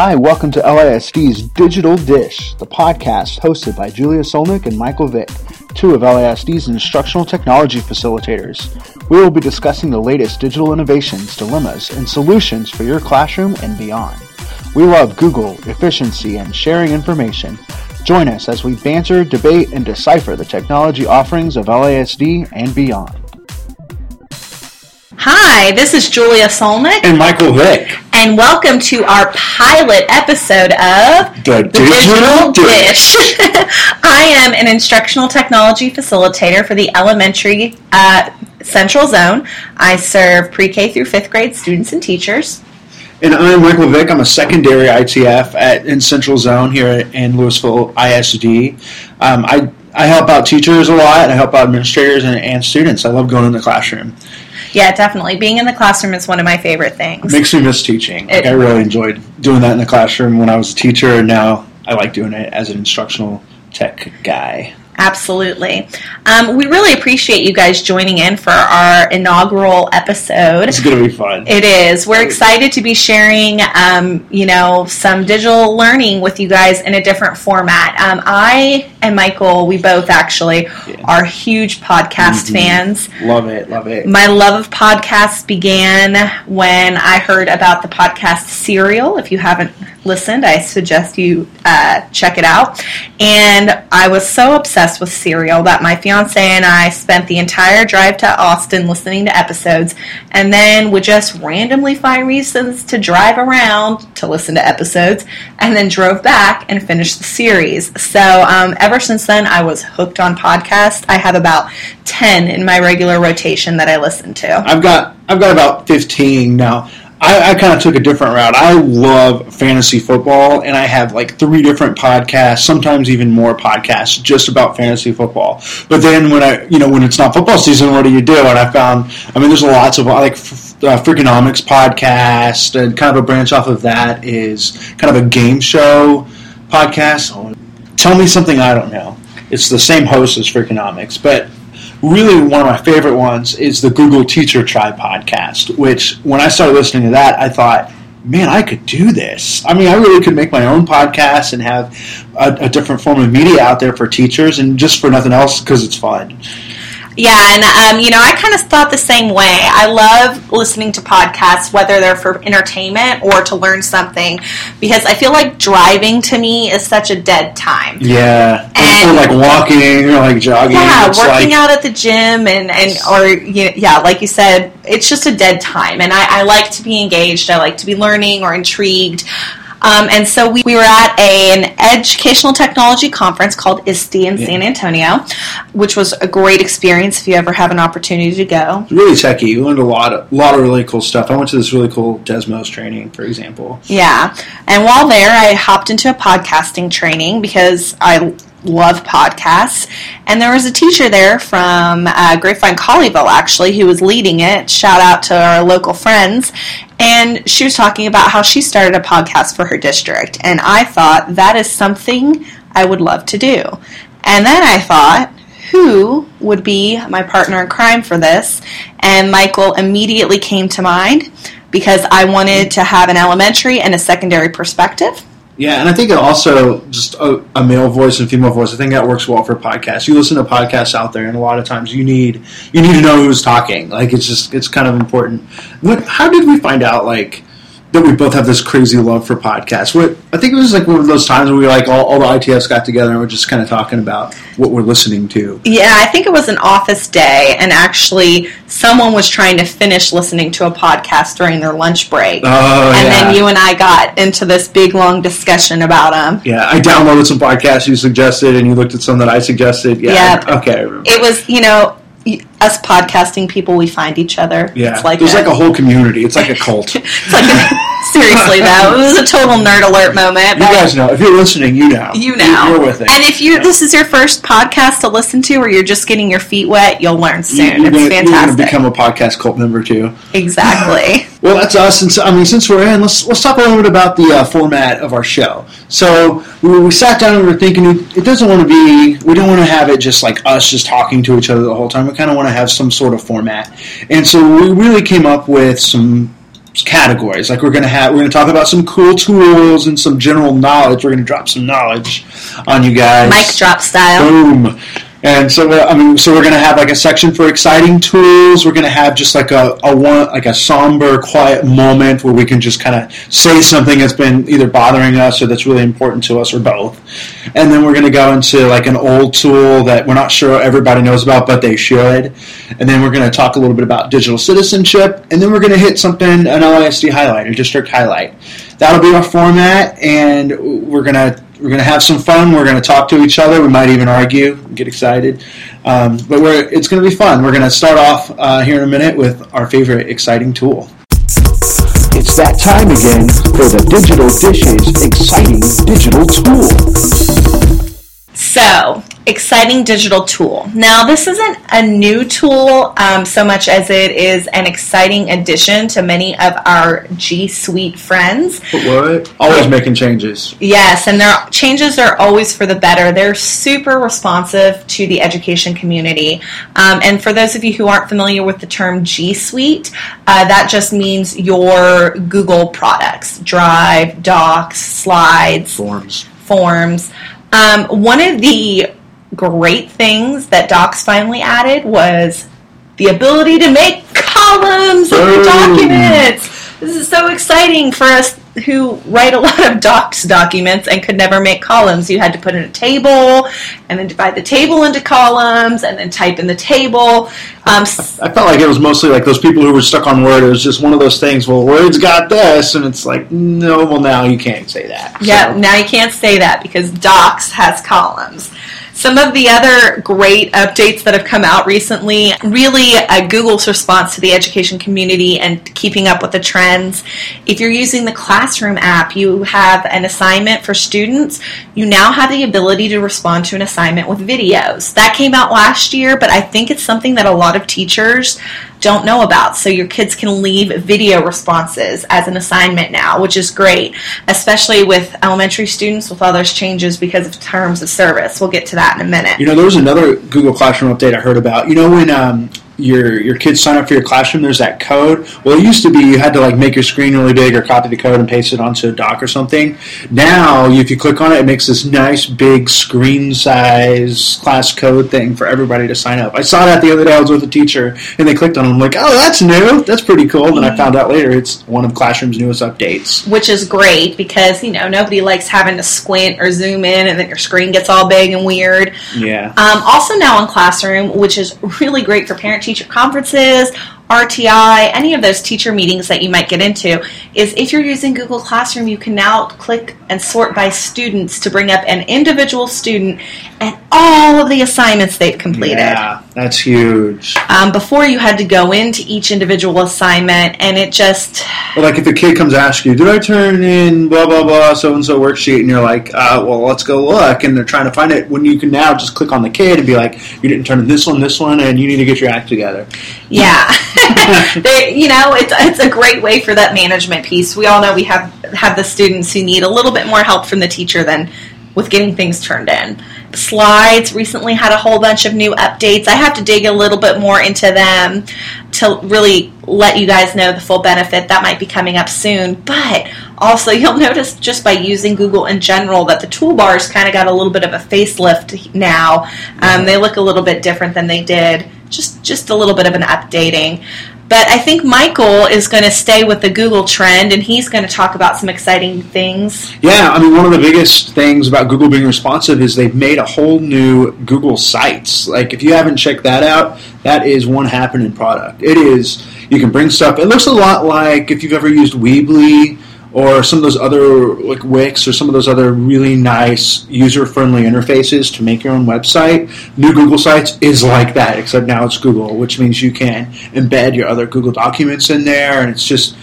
Hi, welcome to LISD's Digital Dish, the podcast hosted by Julia Solnick and Michael Vick, two of LISD's instructional technology facilitators. We will be discussing the latest digital innovations, dilemmas, and solutions for your classroom and beyond. We love Google, efficiency, and sharing information. Join us as we banter, debate, and decipher the technology offerings of LISD and beyond. Hi, this is Julia Solnick. And Michael Vick. And welcome to our pilot episode of The, the Digital, Digital Dish. I am an instructional technology facilitator for the elementary uh, Central Zone. I serve pre K through fifth grade students and teachers. And I'm Michael Vick. I'm a secondary ITF at in Central Zone here in Lewisville ISD. Um, I I help out teachers a lot. I help out administrators and, and students. I love going in the classroom. Yeah, definitely. Being in the classroom is one of my favorite things. It makes me miss teaching. Like, I really enjoyed doing that in the classroom when I was a teacher, and now I like doing it as an instructional tech guy. Absolutely. Um, we really appreciate you guys joining in for our inaugural episode. It's going to be fun. It is. We're excited to be sharing, um, you know, some digital learning with you guys in a different format. Um, I and Michael, we both actually yeah. are huge podcast mm-hmm. fans. Love it. Love it. My love of podcasts began when I heard about the podcast Serial. If you haven't listened, I suggest you uh, check it out. And I was so obsessed with Serial that my fiance and I spent the entire drive to Austin listening to episodes, and then would just randomly find reasons to drive around to listen to episodes, and then drove back and finished the series. So um, ever since then, I was hooked on podcasts. I have about ten in my regular rotation that I listen to. I've got I've got about fifteen now. I, I kind of took a different route. I love fantasy football, and I have like three different podcasts, sometimes even more podcasts, just about fantasy football. But then when I, you know, when it's not football season, what do you do? And I found, I mean, there's lots of like uh, Freakonomics podcast, and kind of a branch off of that is kind of a game show podcast. Tell me something I don't know. It's the same host as Freakonomics, but really one of my favorite ones is the Google Teacher Tribe podcast, which when I started listening to that, I thought, man, I could do this. I mean, I really could make my own podcast and have a, a different form of media out there for teachers and just for nothing else because it's fun. Yeah, and um, you know, I kind of thought the same way. I love listening to podcasts, whether they're for entertainment or to learn something, because I feel like driving to me is such a dead time. Yeah, and or like walking or like jogging. Yeah, working like... out at the gym and and or you know, yeah, like you said, it's just a dead time, and I, I like to be engaged. I like to be learning or intrigued. Um, and so we, we were at a, an educational technology conference called ISTE in yeah. San Antonio, which was a great experience if you ever have an opportunity to go. Really techy. You learned a lot, a lot of really cool stuff. I went to this really cool Desmos training, for example. Yeah. And while there, I hopped into a podcasting training because I love podcasts. And there was a teacher there from uh, Grapevine Colleyville, actually, who was leading it. Shout out to our local friends. And she was talking about how she started a podcast for her district. And I thought that is something I would love to do. And then I thought, who would be my partner in crime for this? And Michael immediately came to mind because I wanted to have an elementary and a secondary perspective. Yeah, and I think it also just a, a, male voice and female voice. I think that works well for podcasts. You listen to podcasts out there, and a lot of times you need you need to know who's talking. Like it's just it's kind of important. What? How did we find out? Like that we both have this crazy love for podcasts. What I think it was like one of those times where we like all, all the ITFs got together and we're just kind of talking about what we're listening to. Yeah, I think it was an office day, and actually someone was trying to finish listening to a podcast during their lunch break. Oh, and yeah. then you and I got into this big long discussion about them. Yeah, I downloaded some podcasts you suggested, and you looked at some that I suggested. Yeah, yep. okay. It was you know us podcasting people, we find each other. Yeah, it's like there's a, like a whole community. It's like a cult. it's like a, seriously though, it was a total nerd alert moment. You guys know if you're listening, you know, you know, you're with it. And if you yeah. this is your first podcast to listen to, or you're just getting your feet wet, you'll learn soon. You're it's gonna, fantastic. You're going to become a podcast cult member too. Exactly. well, that's us. And so, I mean, since we're in, let's let's talk a little bit about the uh, format of our show. So we, we sat down and we were thinking it doesn't want to be we don't want to have it just like us just talking to each other the whole time. We kind of want to have some sort of format, and so we really came up with some categories. Like we're gonna have, we're gonna talk about some cool tools and some general knowledge. We're gonna drop some knowledge on you guys. Mic drop style. Boom. And so, I mean, so we're gonna have like a section for exciting tools. We're gonna have just like a, a one, like a somber, quiet moment where we can just kind of say something that's been either bothering us or that's really important to us, or both. And then we're gonna go into like an old tool that we're not sure everybody knows about, but they should. And then we're gonna talk a little bit about digital citizenship, and then we're gonna hit something an LISD highlight, a district highlight. That'll be our format, and we're gonna we're going to have some fun. We're going to talk to each other. We might even argue, get excited. Um, but we're, it's going to be fun. We're going to start off uh, here in a minute with our favorite exciting tool. It's that time again for the Digital Dishes exciting digital tool. So, exciting digital tool. Now, this isn't a new tool um, so much as it is an exciting addition to many of our G Suite friends. What? Always making changes. Yes, and their changes are always for the better. They're super responsive to the education community. Um, and for those of you who aren't familiar with the term G Suite, uh, that just means your Google products Drive, Docs, Slides, Forms. Forms. Um, one of the great things that Docs finally added was the ability to make columns of your documents. This is so exciting for us who write a lot of Docs documents and could never make columns. You had to put in a table and then divide the table into columns and then type in the table. Um, s- I felt like it was mostly like those people who were stuck on Word. It was just one of those things. Well, Word's got this, and it's like, no. Well, now you can't say that. Yeah, So- now you can't say that because Docs has columns. Some of the other great updates that have come out recently, really Google's response to the education community and keeping up with the trends. If you're using the Classroom app, you have an assignment for students. You now have the ability to respond to an assignment with videos. That came out last year, but I think it's something that a lot of teachers don't know about. So your kids can leave video responses as an assignment now, which is great, especially with elementary students with all those changes because of terms of service. We'll get to that in a minute. You know, there was another Google Classroom update I heard about. You know, when um, your your kids sign up for your classroom, there's that code. Well, it used to be you had to like make your screen really big or copy the code and paste it onto a doc or something. Now, if you click on it, it makes this nice big screen size class code thing for everybody to sign up. I saw that the other day. I was with a teacher and they clicked on it. I'm like, oh, that's new. That's pretty cool. And I found out later it's one of Classroom's newest updates. Which is great because, you know, nobody likes having to squint or zoom in and then your screen gets all big and weird. Yeah. Um, also now in Classroom, which is really great for parent-teacher conferences, RTI, any of those teacher meetings that you might get into, is if you're using Google Classroom, you can now click and sort by students to bring up an individual student and all of the assignments they've completed. Yeah, that's huge. Um, before you had to go into each individual assignment, and it just But like if a kid comes ask you, did I turn in blah blah blah so and so worksheet, and you're like, uh, well, let's go look, and they're trying to find it. When you can now just click on the kid and be like, you didn't turn in this one, this one, and you need to get your act together. Yeah, they, you know, it's it's a great way for that management piece. We all know we have have the students who need a little bit more help from the teacher than with getting things turned in. Slides recently had a whole bunch of new updates. I have to dig a little bit more into them to really let you guys know the full benefit that might be coming up soon. But also, you'll notice just by using Google in general that the toolbars kind of got a little bit of a facelift now. Um, they look a little bit different than they did. Just just a little bit of an updating. But I think Michael is going to stay with the Google trend, and he's going to talk about some exciting things. Yeah, I mean, one of the biggest things about Google being responsive is they've made a whole new Google Sites. Like, if you haven't checked that out, that is one happening product. It is, you can bring stuff, it looks a lot like if you've ever used Weebly or some of those other, like Wix or some of those other really nice user friendly interfaces to make your own website. New Google Sites is like that, except now it's Google, which means you can embed your other Google documents in there, and it's just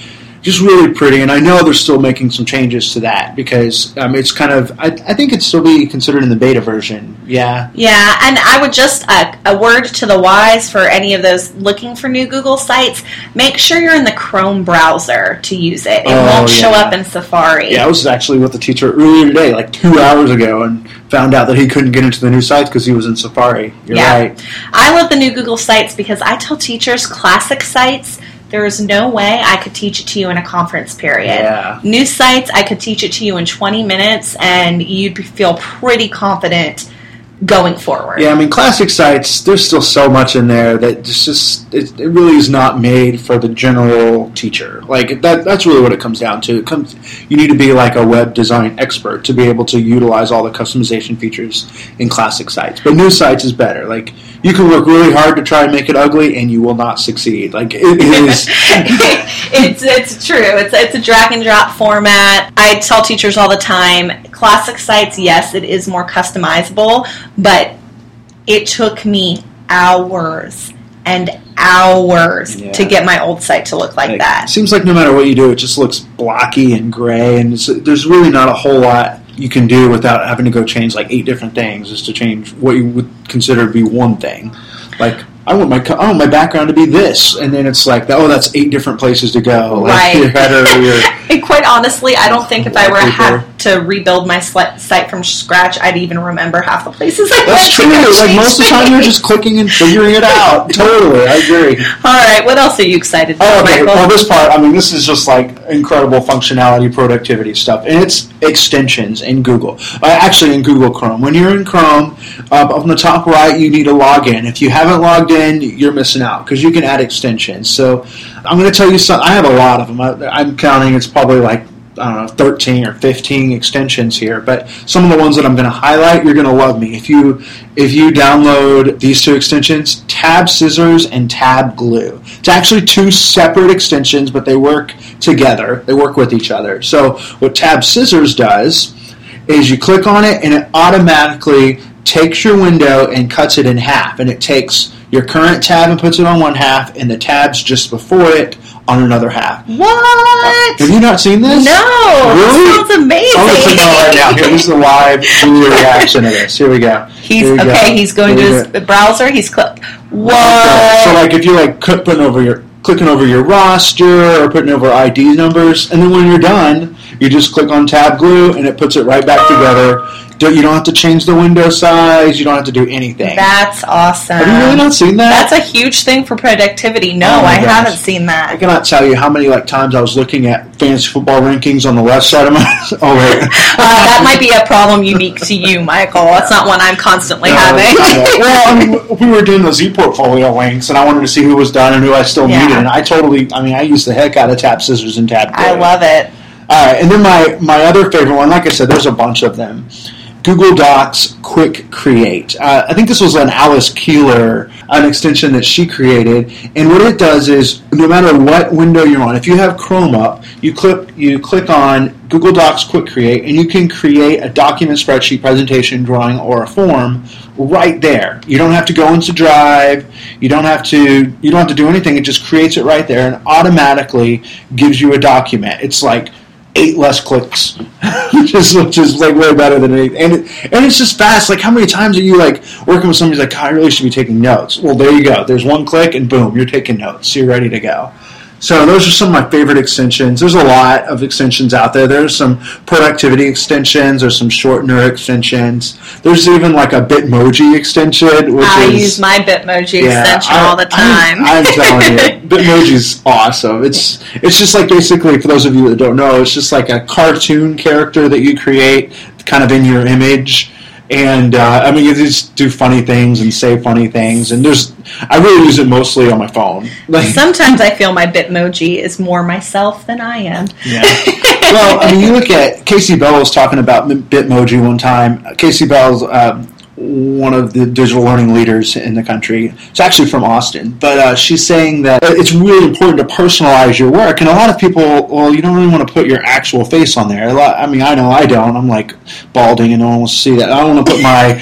just really pretty. And I know they're still making some changes to that because um, it's kind of I, I think it'd still be considered in the beta version. Yeah, Yeah, and I would just uh, a word to the wise for any of those looking for new Google sites: make sure you're in the Chrome browser to use it. It Oh, won't show up in Safari. yeah. I was actually with the teacher earlier today, like two hours ago, and found out that he couldn't get into the new sites because he was in Safari. You're Yeah. right. I love the new Google sites because I tell teachers classic sites there is no way I could teach it to you in a conference period. Yeah. New sites, I could teach it to you in 20 minutes, and you'd feel pretty confident going forward. Yeah, I mean, classic sites. There's still so much in there that just, just it, it really is not made for the general teacher. Like that. That's really what it comes down to. It comes. You need to be like a web design expert to be able to utilize all the customization features in classic sites. But new sites is better. Like you can work really hard to try and make it ugly, and you will not succeed. Like it is. it's it's true. It's it's a drag and drop format. I tell teachers all the time, classic sites, yes, it is more customizable, but it took me hours and hours Yeah. to get my old site to look like Like, that. It seems like no matter what you do, it just looks blocky and gray, and it's, there's really not a whole lot you can do without having to go change like eight different things just to change what you would consider to be one thing. Like I want my co- I want my background to be this, and then it's like oh that's eight different places to go. Like, Right. Your And quite honestly, I don't think if I were Wallpaper. Have to rebuild my site from scratch, I'd even remember half the places I that's went true. Like most of the time, you're just clicking and figuring it out. Totally, I agree. All right, what else are you excited about, Oh, okay. Michael? Well, this part, I mean, this is just like incredible functionality, productivity stuff, and it's extensions in Google. Uh, actually, in Google Chrome. When you're in Chrome, up on the top right, you need to log in. If you haven't logged in, you're missing out because you can add extensions. So, I'm going to tell you something. I have a lot of them. I, I'm counting. It's probably like I don't know, 13 or 15 extensions here, but some of the ones that I'm going to highlight, you're going to love me. If you if you download these two extensions, Tab Scissors and Tab Glue. It's actually two separate extensions, but they work together. They work with each other. So what Tab Scissors does is you click on it and it automatically takes your window and cuts it in half, and it takes your current tab and puts it on one half, and the tabs just before it on another half. what? Have you not seen this? No, Really? sounds amazing. I'm going to put it on right now. Here, this is the live video reaction to this. Here we go. He's we go. okay. He's going Here to his go. browser. He's click. What? So, like, if you're like putting over your clicking over your roster or putting over ID numbers, and then when you're done, you just click on Tab Glue, and it puts it right back together. Don't, you don't have to change the window size. You don't have to do anything. That's awesome. have you really not seen that? That's a huge thing for productivity. No, Oh I gosh. haven't seen that. I cannot tell you how many like times I was looking at fantasy football rankings on the left side of my. oh wait. Uh, that might be a problem unique to you, Michael. That's not one I'm constantly No, having. Well, I mean, we were doing the Z portfolio links, and I wanted to see who was done and who I still Yeah. needed. And I totally, I mean, I used the heck out of Tab Scissors and Tab. I love it. All right, and then my my other favorite one, like I said, there's a bunch of them. Google Docs Quick Create. Uh, I think this was an Alice Keeler, an extension that she created, and what it does is no matter what window you're on, if you have Chrome up, you click you click on Google Docs Quick Create, and you can create a document, spreadsheet, presentation, drawing, or a form right there. You don't have to go into Drive. You don't have to you don't have to do anything. It just creates it right there and automatically gives you a document. It's like eight less clicks, which is which is like way better than anything. And it, and it's just fast. Like how many times are you like working with somebody like, I really should be taking notes? Well, there you go. There's one click and boom, you're taking notes. You're ready to go. So those are some of my favorite extensions. There's a lot of extensions out there. There's some productivity extensions. or some shortener extensions. There's even like a Bitmoji extension, which I is use my Bitmoji yeah, extension I- all the time. I'm, I'm telling you, Bitmoji's awesome. It's it's just like basically for those of you that don't know, it's just like a cartoon character that you create, kind of in your image. And uh, I mean, you just do funny things and say funny things, and there's I really use it mostly on my phone. Like, Sometimes I feel my Bitmoji is more myself than I am. Yeah. well, I mean, you look at Kasey Bell was talking about Bitmoji one time. Kasey Bell's um, one of the digital learning leaders in the country. It's actually from Austin, but uh, she's saying that it's really important to personalize your work. And a lot of people, well, you don't really want to put your actual face on there. Lot, I mean, I know I don't. I'm like balding, and no one to see that. I want to put my,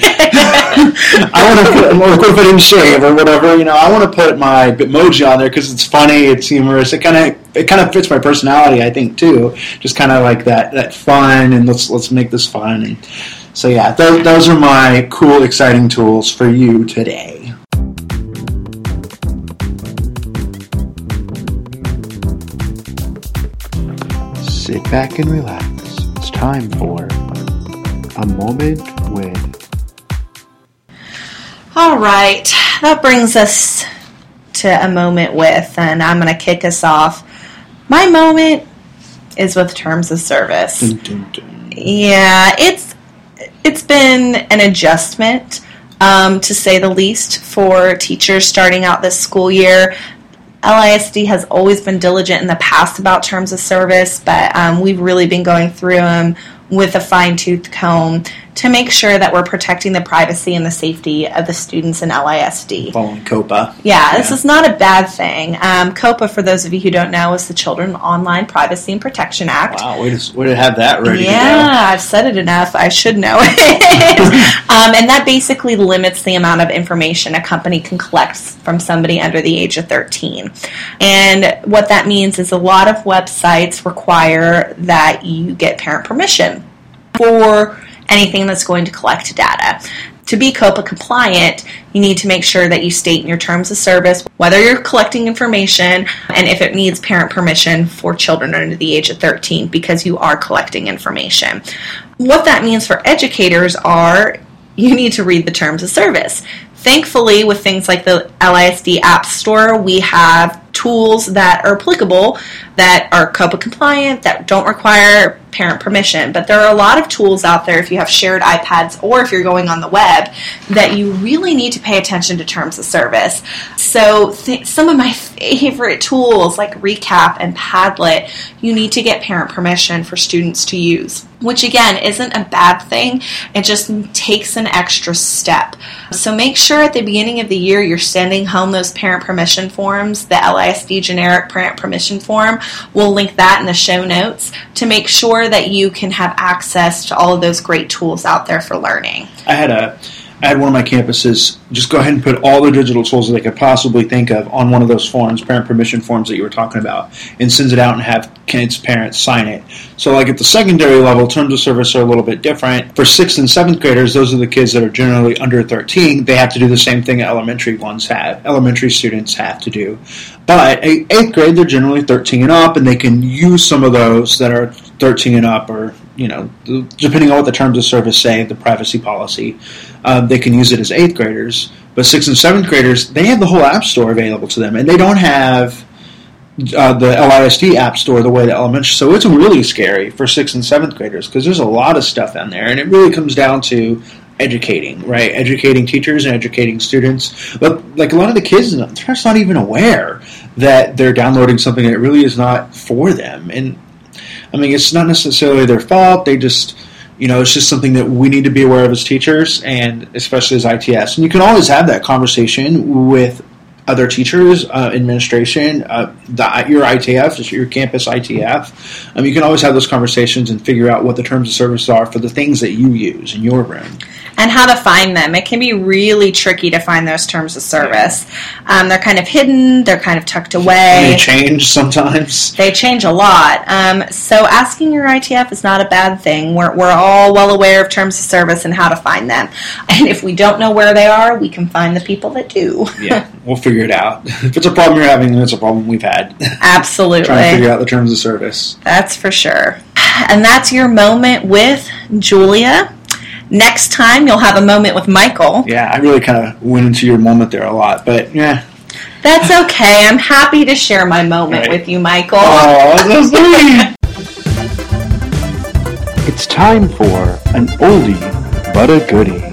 I want to put, or if I didn't shave or whatever, you know, I want to put my Bitmoji on there because it's funny, it's humorous, it kind of it kind of fits my personality, I think, too. Just kind of like that that fun, and let's let's make this fun. And so yeah, those, those are my cool, exciting tools for you today. Sit back and relax. It's time for a moment with All right, that brings us to a moment with, and I'm going to kick us off. My moment is with terms of service. Dun, dun, dun. Yeah, it's it's been an adjustment, um, to say the least, for teachers starting out this school year. LISD has always been diligent in the past about terms of service, but um, we've really been going through them with a fine tooth comb to make sure that we're protecting the privacy and the safety of the students in LISD. Following COPPA. Yeah, this is not a bad thing. Um, COPPA, for those of you who don't know, is the Children Online Privacy and Protection Act. Wow, way to, way to have that ready Yeah, I've said it enough. I should know it. um, and that basically limits the amount of information a company can collect from somebody under the age of 13. And what that means is a lot of websites require that you get parent permission for anything that's going to collect data. To be COPPA compliant, you need to make sure that you state in your terms of service whether you're collecting information and if it needs parent permission for children under the age of 13 because you are collecting information. What that means for educators are you need to read the terms of service. Thankfully, with things like the LISD App Store, we have tools that are applicable that are COPPA compliant, that don't require parent permission. But there are a lot of tools out there if you have shared iPads or if you're going on the web that you really need to pay attention to terms of service. So, th- some of my favorite tools like Recap and Padlet, you need to get parent permission for students to use which again isn't a bad thing. It just takes an extra step. So make sure at the beginning of the year you're sending home those parent permission forms, the LISD generic parent permission form. We'll link that in the show notes to make sure that you can have access to all of those great tools out there for learning. I had a Had one of my campuses just go ahead and put all the digital tools that they could possibly think of on one of those forms, parent permission forms that you were talking about, and sends it out and have kids' parents sign it. So, like at the secondary level, terms of service are a little bit different. For sixth and seventh graders, those are the kids that are generally under 13. They have to do the same thing elementary ones have, elementary students have to do. But eighth grade, they're generally 13 and up, and they can use some of those that are 13 and up, or you know, depending on what the terms of service say, the privacy policy, uh, they can use it as eighth graders. But sixth and seventh graders, they have the whole app store available to them, and they don't have uh, the LISD app store the way the elementary. So it's really scary for sixth and seventh graders because there's a lot of stuff in there, and it really comes down to educating, right? Educating teachers and educating students. But like a lot of the kids, they're just not even aware that they're downloading something that really is not for them. And I mean, it's not necessarily their fault. They just, you know, it's just something that we need to be aware of as teachers and especially as ITS. And you can always have that conversation with other teachers, uh, administration, uh, the, your ITF, your campus ITF. Um, you can always have those conversations and figure out what the terms of service are for the things that you use in your room and how to find them. It can be really tricky to find those terms of service. Um, they're kind of hidden, they're kind of tucked away. They change sometimes. They change a lot. Um, so asking your ITF is not a bad thing. We're, we're all well aware of terms of service and how to find them. And if we don't know where they are, we can find the people that do. yeah, we'll figure it out. If it's a problem you're having, then it's a problem we've had. Absolutely. Trying to figure out the terms of service. That's for sure. And that's your moment with Julia. Next time, you'll have a moment with Michael. Yeah, I really kind of went into your moment there a lot, but yeah. That's okay. I'm happy to share my moment right. with you, Michael. Oh, that's sweet. it's time for an oldie but a goodie.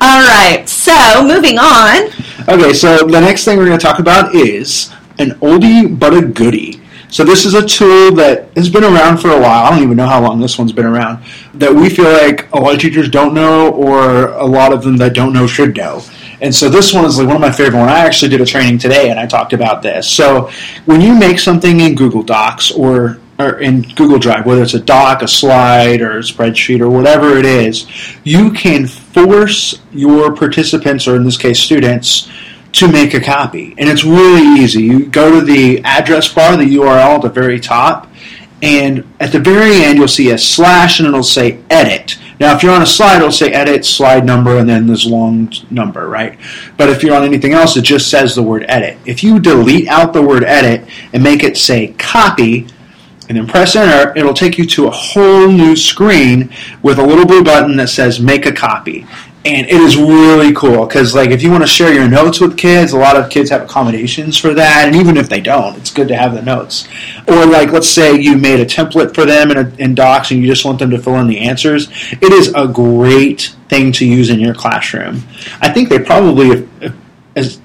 All right, so moving on. Okay, so the next thing we're going to talk about is an oldie but a goodie. So this is a tool that has been around for a while. I don't even know how long this one's been around. That we feel like a lot of teachers don't know, or a lot of them that don't know should know. And so this one is like one of my favorite ones. I actually did a training today, and I talked about this. So when you make something in Google Docs or or in Google Drive, whether it's a doc, a slide, or a spreadsheet, or whatever it is, you can force your participants, or in this case, students, to make a copy. And it's really easy. You go to the address bar, the URL at the very top, and at the very end you'll see a slash and it'll say edit. Now if you're on a slide it'll say edit, slide number, and then this long number, right? But if you're on anything else it just says the word edit. If you delete out the word edit and make it say copy, and then press enter, it'll take you to a whole new screen with a little blue button that says make a copy. And it is really cool because like if you want to share your notes with kids a lot of kids have accommodations for that and even if they don't it's good to have the notes. Or like let's say you made a template for them in, a, in docs and you just want them to fill in the answers it is a great thing to use in your classroom. I think they probably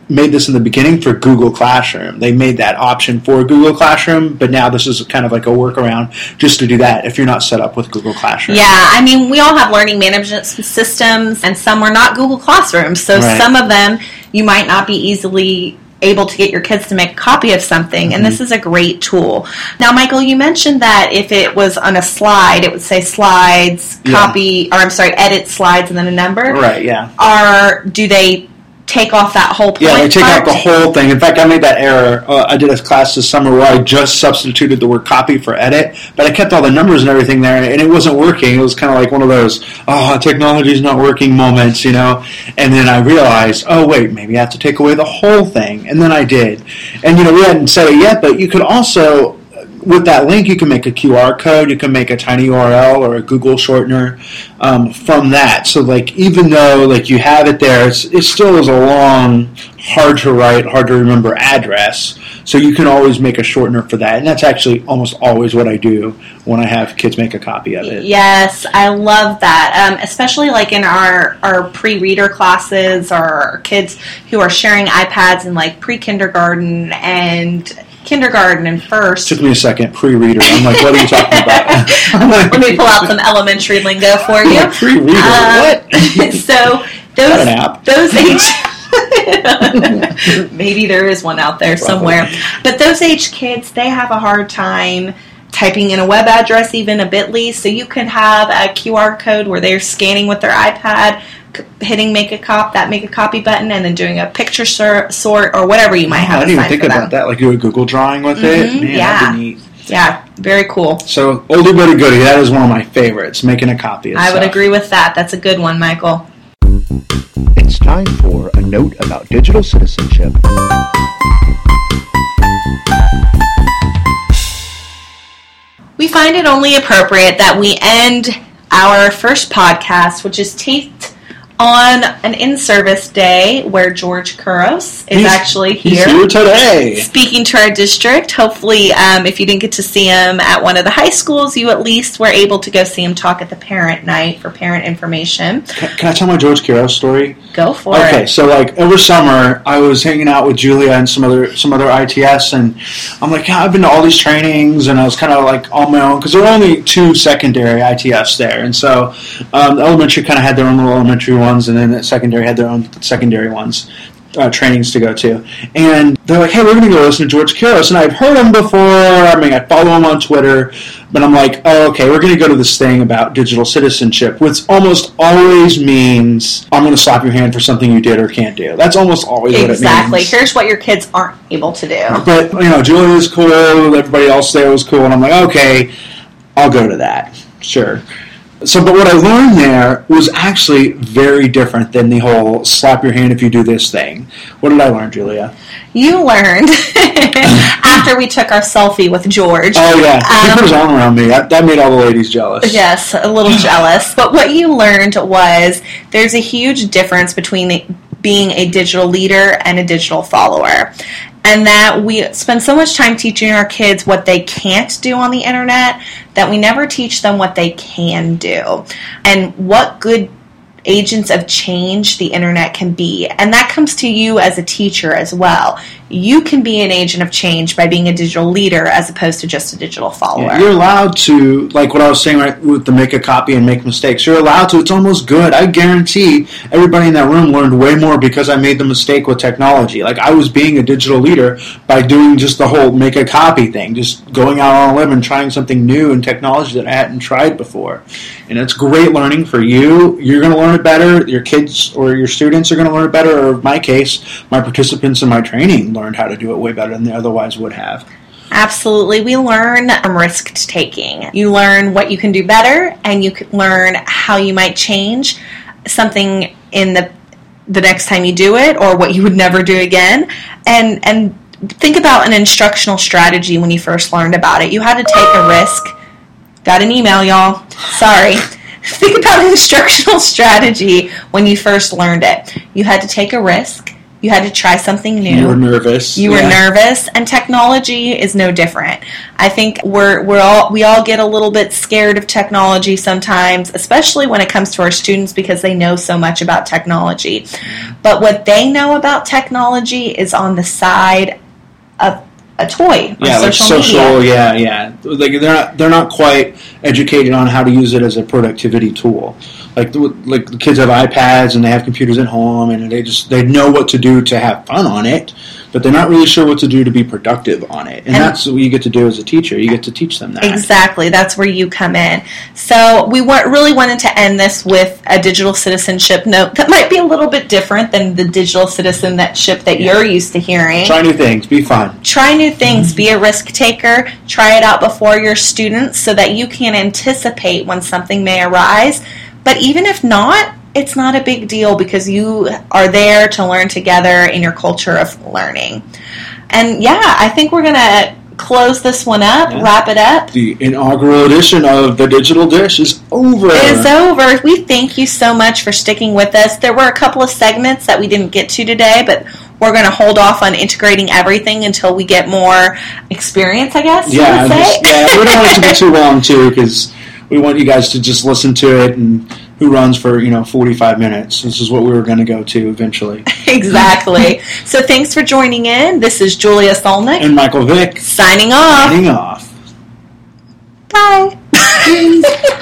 made this in the beginning for Google Classroom. They made that option for Google Classroom, but now this is kind of like a workaround just to do that if you're not set up with Google Classroom. Yeah, I mean, we all have learning management systems, and some are not Google Classrooms. So Right. some of them you might not be easily able to get your kids to make a copy of something, and Mm-hmm. this is a great tool. Now, Michael, you mentioned that if it was on a slide, it would say slides, Yeah. copy, or I'm sorry, edit slides, and then a number. Right, yeah. Are do they take off that whole point? Yeah, they take out the whole thing. In fact, I made that error. Uh, I did a class this summer where I just substituted the word copy for edit, but I kept all the numbers and everything there, and it wasn't working. It was kind of like one of those, oh, technology's not working moments, you know? And then I realized, oh, wait, maybe I have to take away the whole thing. And then I did. And, you know, we hadn't said it yet, but you could also, with that link, you can make a QR code, you can make a tiny URL or a Google shortener um, from that. So, like, even though like you have it there, it's, it still is a long, hard to write, hard to remember address. So you can always make a shortener for that, and that's actually almost always what I do when I have kids make a copy of it. Yes, I love that. Um, especially like in our our pre-reader classes or kids who are sharing iPads in like pre-kindergarten and kindergarten and first. Took me a second, pre-reader. I'm like, what are you talking about? Let me pull out some elementary lingo for you. Pre-reader. Um, what? so those those age maybe there is one out there Probably. somewhere but those age kids they have a hard time typing in a web address even a bitly so you can have a qr code where they're scanning with their ipad hitting make a cop that make a copy button and then doing a picture sor- sort or whatever you might have I didn't even think about them. that. Like do a Google drawing with it. Mhm, Man, yeah. that'd be neat. yeah very cool So oldie but a goodie. That is one of my favorites. Making a copy. Of i would agree with that that's a good one michael It's time for a note about digital citizenship. We find it only appropriate that we end our first podcast, which is taped on an in-service day where George Couros is He's- actually He's here. here today. Speaking to our district, hopefully, um, if you didn't get to see him at one of the high schools, you at least were able to go see him talk at the parent night for parent information. Can, can I tell my George Couros story? Go for Okay, it. Okay, so like over summer, I was hanging out with Julia and some other some other ITS, and I'm like, yeah, I've been to all these trainings, and I was kind of like on my own because there were only two secondary ITS there, and so um, the elementary kind of had their own little elementary ones, and then the secondary had their own secondary ones. Uh, trainings to go to, and they're like, "Hey, we're going to go listen to George Couros," and I've heard him before. I mean, I follow him on Twitter, but I'm like, "Oh, okay, we're going to go to this thing about digital citizenship," which almost always means I'm going to slap your hand for something you did or can't do. That's almost always Exactly. what it means. Here's what your kids aren't able to do. But you know, Julia was cool. Everybody else there was cool, and I'm like, okay, I'll go to that. Sure. So, but what I learned there was actually very different than the whole slap your hand if you do this thing. What did I learn, Julia? You learned after we took our selfie with George. Oh yeah, he Um, put his arm around me. That, that made all the ladies jealous. Yes, a little jealous. But what you learned was there's a huge difference between the, being a digital leader and a digital follower. And that we spend so much time teaching our kids what they can't do on the internet that we never teach them what they can do and what good agents of change the internet can be. And that comes to you as a teacher as well. You can be an agent of change by being a digital leader as opposed to just a digital follower. Yeah, you're allowed to, like what I was saying right with the make a copy and make mistakes. You're allowed to. It's almost good. I guarantee everybody in that room learned way more because I made the mistake with technology. Like I was being a digital leader by doing just the whole make a copy thing, just going out on a limb and trying something new in technology that I hadn't tried before. And it's great learning for you. You're going to learn it better. Your kids or your students are going to learn it better. Or in my case, my participants in my training learned how to do it way better than they otherwise would have. Absolutely. We learn from risk taking. You learn what you can do better and you can learn how you might change something in the the next time you do it or what you would never do again. And and think about an instructional strategy when you first learned about it. You had to take a risk. Got an email, y'all. Sorry. think about instructional strategy when you first learned it. You had to take a risk. You had to try something new. You were nervous. You were Yeah. nervous, and technology is no different. I think we're we're all we all get a little bit scared of technology sometimes, especially when it comes to our students because they know so much about technology. But what they know about technology is on the side of a toy yeah, like social, social. Yeah, yeah. Like they're not they're not quite educated on how to use it as a productivity tool. Like the, like the kids have iPads and they have computers at home and they just they know what to do to have fun on it, but they're not really sure what to do to be productive on it. And, And- that's what you get to do as a teacher. You get to teach them that. Exactly. That's where you come in. So we wa- really wanted to end this with a digital citizenship note that might be a little bit different than the digital citizenship that Yeah. you're used to hearing. Try new things. Be fun. Try new things. Be a risk taker. Try it out before your students so that you can anticipate when something may arise. But even if not, it's not a big deal because you are there to learn together in your culture of learning. And yeah, I think we're going to close this one up, Yeah. wrap it up. The inaugural edition of the Digital Dish is over. It is over. We thank you so much for sticking with us. There were a couple of segments that we didn't get to today, but we're going to hold off on integrating everything until we get more experience, I guess. you Yeah, would say. just- yeah. We don't want it to be too long too, because we want you guys to just listen to it and who runs for you know 45 minutes. This is what we were going to go to eventually. Exactly. So thanks for joining in. This is julia solnick and michael vick. signing off. Signing off. Bye.